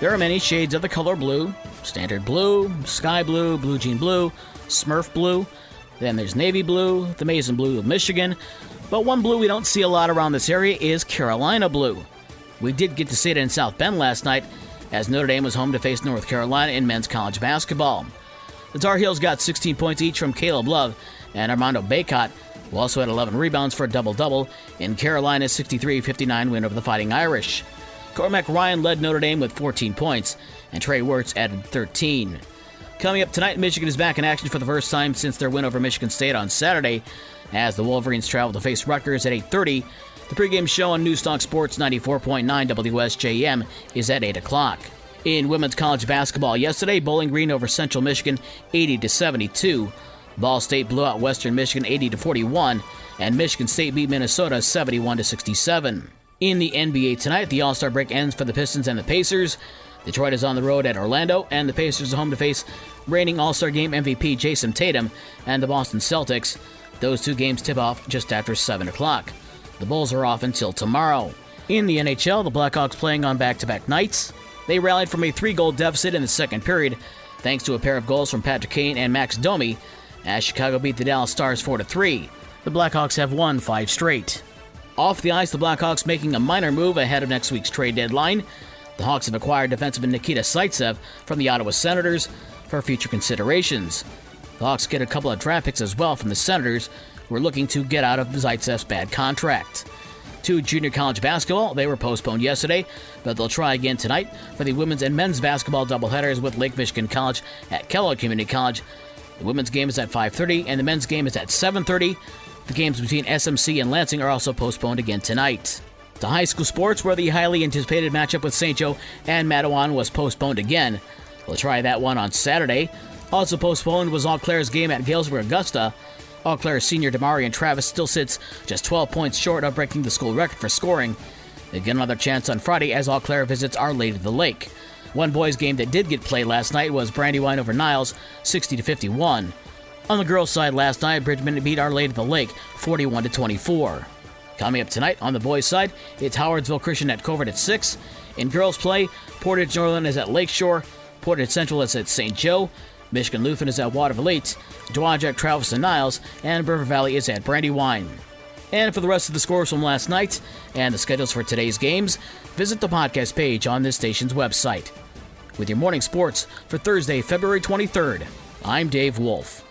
There are many shades of the color blue standard blue, sky blue, blue jean blue, smurf blue. Then there's navy blue, the maize and blue of Michigan. But one blue we don't see a lot around this area is Carolina blue. We did get to see it in South Bend last night as Notre Dame was home to face North Carolina in men's college basketball. The Tar Heels got 16 points each from Caleb Love and Armando Bacot, who also had 11 rebounds for a double double in Carolina's 63 59 win over the Fighting Irish. Cormac Ryan led Notre Dame with 14 points, and Trey Wertz added 13. Coming up tonight, Michigan is back in action for the first time since their win over Michigan State on Saturday, as the Wolverines travel to face Rutgers at 8:30. The pregame show on Newstalk Sports 94.9 WSJM is at 8 o'clock. In women's college basketball yesterday, Bowling Green over Central Michigan 80 to 72. Ball State blew out Western Michigan 80 to 41, and Michigan State beat Minnesota 71 to 67. In the NBA tonight, the All-Star break ends for the Pistons and the Pacers. Detroit is on the road at Orlando, and the Pacers are home to face reigning All-Star Game MVP Jayson Tatum and the Boston Celtics. Those two games tip off just after 7 o'clock. The Bulls are off until tomorrow. In the NHL, the Blackhawks playing on back-to-back nights. They rallied from a three-goal deficit in the second period, thanks to a pair of goals from Patrick Kane and Max Domi, as Chicago beat the Dallas Stars 4 3. The Blackhawks have won five straight. Off the ice, the Blackhawks making a minor move ahead of next week's trade deadline. The Hawks have acquired defenseman Nikita Zaitsev from the Ottawa Senators for future considerations. The Hawks get a couple of draft picks as well from the Senators, who are looking to get out of Zaitsev's bad contract. To junior college basketball, they were postponed yesterday, but they'll try again tonight for the women's and men's basketball doubleheaders with Lake Michigan College at Kellogg Community College. The women's game is at 5:30 and the men's game is at 7:30. The games between SMC and Lansing are also postponed again tonight. To high school sports, where the highly anticipated matchup with St. Joe and Mattawan was postponed again. We'll try that one on Saturday. Also postponed was Eau Claire's game at Galesburg Augusta. Eau Claire senior Demarion Travis still sits just 12 points short of breaking the school record for scoring. They get another chance on Friday as Eau Claire visits Our Lady of the Lake. One boys' game that did get played last night was Brandywine over Niles, 60 to 51. On the girls' side last night, Bridgman beat Our Lady of the Lake 41 to 24. Coming up tonight on the boys' side, it's Howardsville Christian at Covert at 6. In girls' play, Portage Northern is at Lakeshore, Portage Central is at St. Joe, Michigan Lutheran is at Watervliet, Dowagiac Travis and Niles, and River Valley is at Brandywine. And for the rest of the scores from last night and the schedules for today's games, visit the podcast page on this station's website. With your morning sports for Thursday, February 23rd, I'm Dave Wolf.